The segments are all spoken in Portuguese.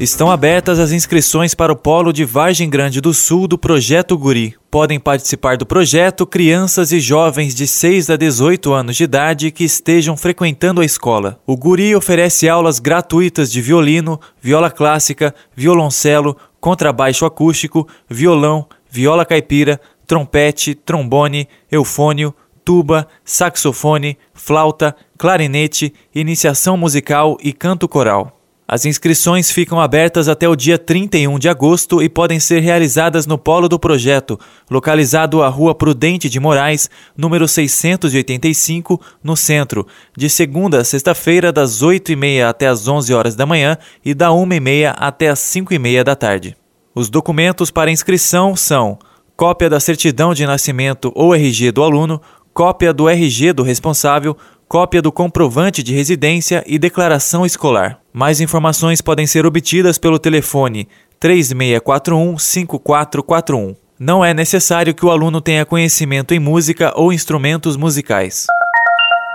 Estão abertas as inscrições para o Polo de Vargem Grande do Sul do Projeto Guri. Podem participar do projeto crianças e jovens de 6 a 18 anos de idade que estejam frequentando a escola. O Guri oferece aulas gratuitas de violino, viola clássica, violoncelo, contrabaixo acústico, violão, viola caipira, trompete, trombone, eufônio, tuba, saxofone, flauta, clarinete, iniciação musical e canto coral. As inscrições ficam abertas até o dia 31 de agosto e podem ser realizadas no polo do projeto, localizado à Rua Prudente de Moraes, número 685, no centro, de segunda a sexta-feira, das 8h30 até as 11 horas da manhã e da 1h30 até as 5h30 da tarde. Os documentos para inscrição são cópia da certidão de nascimento ou RG do aluno, cópia do RG do responsável, cópia do comprovante de residência e declaração escolar. Mais informações podem ser obtidas pelo telefone 3641 5441. Não é necessário que o aluno tenha conhecimento em música ou instrumentos musicais.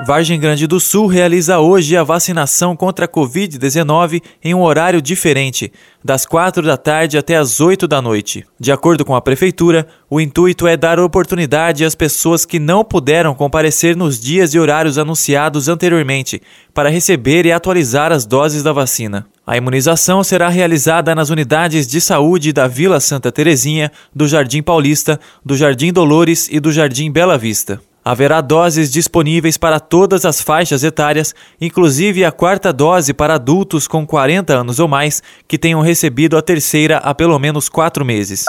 Vargem Grande do Sul realiza hoje a vacinação contra a Covid-19 em um horário diferente, das 4 da tarde até as 8 da noite. De acordo com a Prefeitura, o intuito é dar oportunidade às pessoas que não puderam comparecer nos dias e horários anunciados anteriormente para receber e atualizar as doses da vacina. A imunização será realizada nas unidades de saúde da Vila Santa Terezinha, do Jardim Paulista, do Jardim Dolores e do Jardim Bela Vista. Haverá doses disponíveis para todas as faixas etárias, inclusive a quarta dose para adultos com 40 anos ou mais que tenham recebido a terceira há pelo menos quatro meses.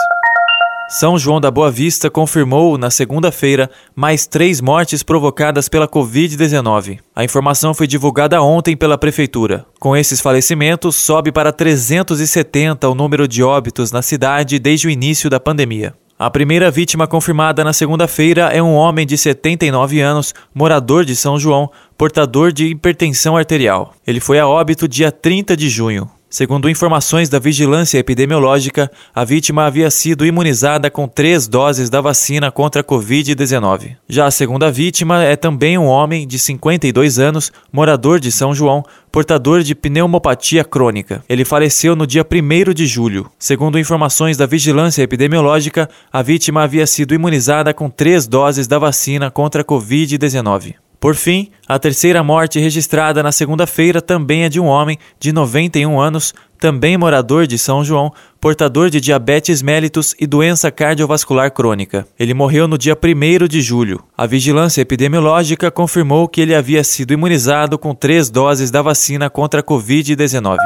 São João da Boa Vista confirmou, na segunda-feira, mais três mortes provocadas pela Covid-19. A informação foi divulgada ontem pela Prefeitura. Com esses falecimentos, sobe para 370 o número de óbitos na cidade desde o início da pandemia. A primeira vítima confirmada na segunda-feira é um homem de 79 anos, morador de São João, portador de hipertensão arterial. Ele foi a óbito dia 30 de junho. Segundo informações da vigilância epidemiológica, a vítima havia sido imunizada com três doses da vacina contra a Covid-19. Já a segunda vítima é também um homem de 52 anos, morador de São João, portador de pneumopatia crônica. Ele faleceu no dia 1 de julho. Segundo informações da vigilância epidemiológica, a vítima havia sido imunizada com três doses da vacina contra a Covid-19. Por fim, a terceira morte registrada na segunda-feira também é de um homem de 91 anos, também morador de São João, portador de diabetes mellitus e doença cardiovascular crônica. Ele morreu no dia 1 de julho. A vigilância epidemiológica confirmou que ele havia sido imunizado com três doses da vacina contra a Covid-19.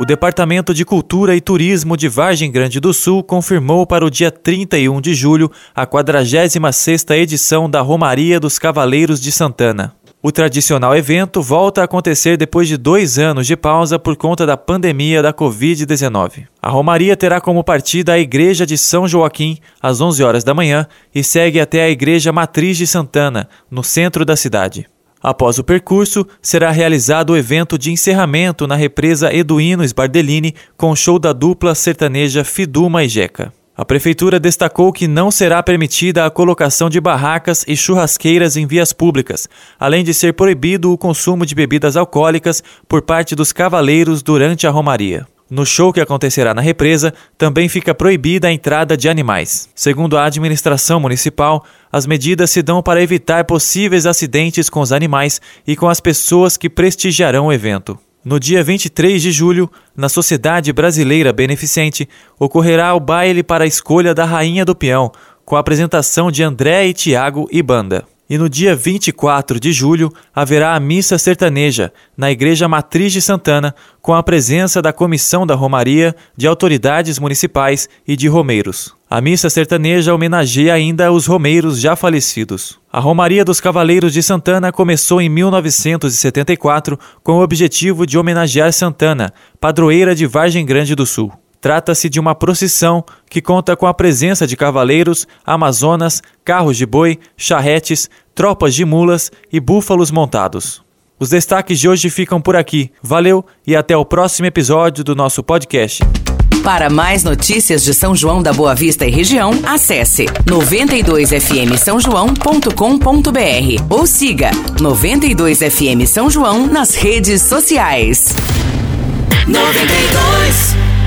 O Departamento de Cultura e Turismo de Vargem Grande do Sul confirmou para o dia 31 de julho a 46ª edição da Romaria dos Cavaleiros de Santana. O tradicional evento volta a acontecer depois de dois anos de pausa por conta da pandemia da Covid-19. A Romaria terá como partida a Igreja de São Joaquim, às 11 horas da manhã, e segue até a Igreja Matriz de Santana, no centro da cidade. Após o percurso, será realizado o evento de encerramento na represa Eduino Sbardellini com show da dupla sertaneja Fiduma e Jeca. A prefeitura destacou que não será permitida a colocação de barracas e churrasqueiras em vias públicas, além de ser proibido o consumo de bebidas alcoólicas por parte dos cavaleiros durante a romaria. No show que acontecerá na represa, também fica proibida a entrada de animais. Segundo a administração municipal, as medidas se dão para evitar possíveis acidentes com os animais e com as pessoas que prestigiarão o evento. No dia 23 de julho, na Sociedade Brasileira Beneficente, ocorrerá o baile para a escolha da Rainha do Peão, com a apresentação de André e Tiago e banda. E no dia 24 de julho haverá a missa sertaneja na Igreja Matriz de Santana, com a presença da Comissão da Romaria, de autoridades municipais e de romeiros. A missa sertaneja homenageia ainda os romeiros já falecidos. A Romaria dos Cavaleiros de Santana começou em 1974 com o objetivo de homenagear Santana, padroeira de Vargem Grande do Sul. Trata-se de uma procissão que conta com a presença de cavaleiros, amazonas, carros de boi, charretes, tropas de mulas e búfalos montados. Os destaques de hoje ficam por aqui. Valeu e até o próximo episódio do nosso podcast. Para mais notícias de São João da Boa Vista e região, acesse 92fm São João.com.br ou siga 92fm São João nas redes sociais. 92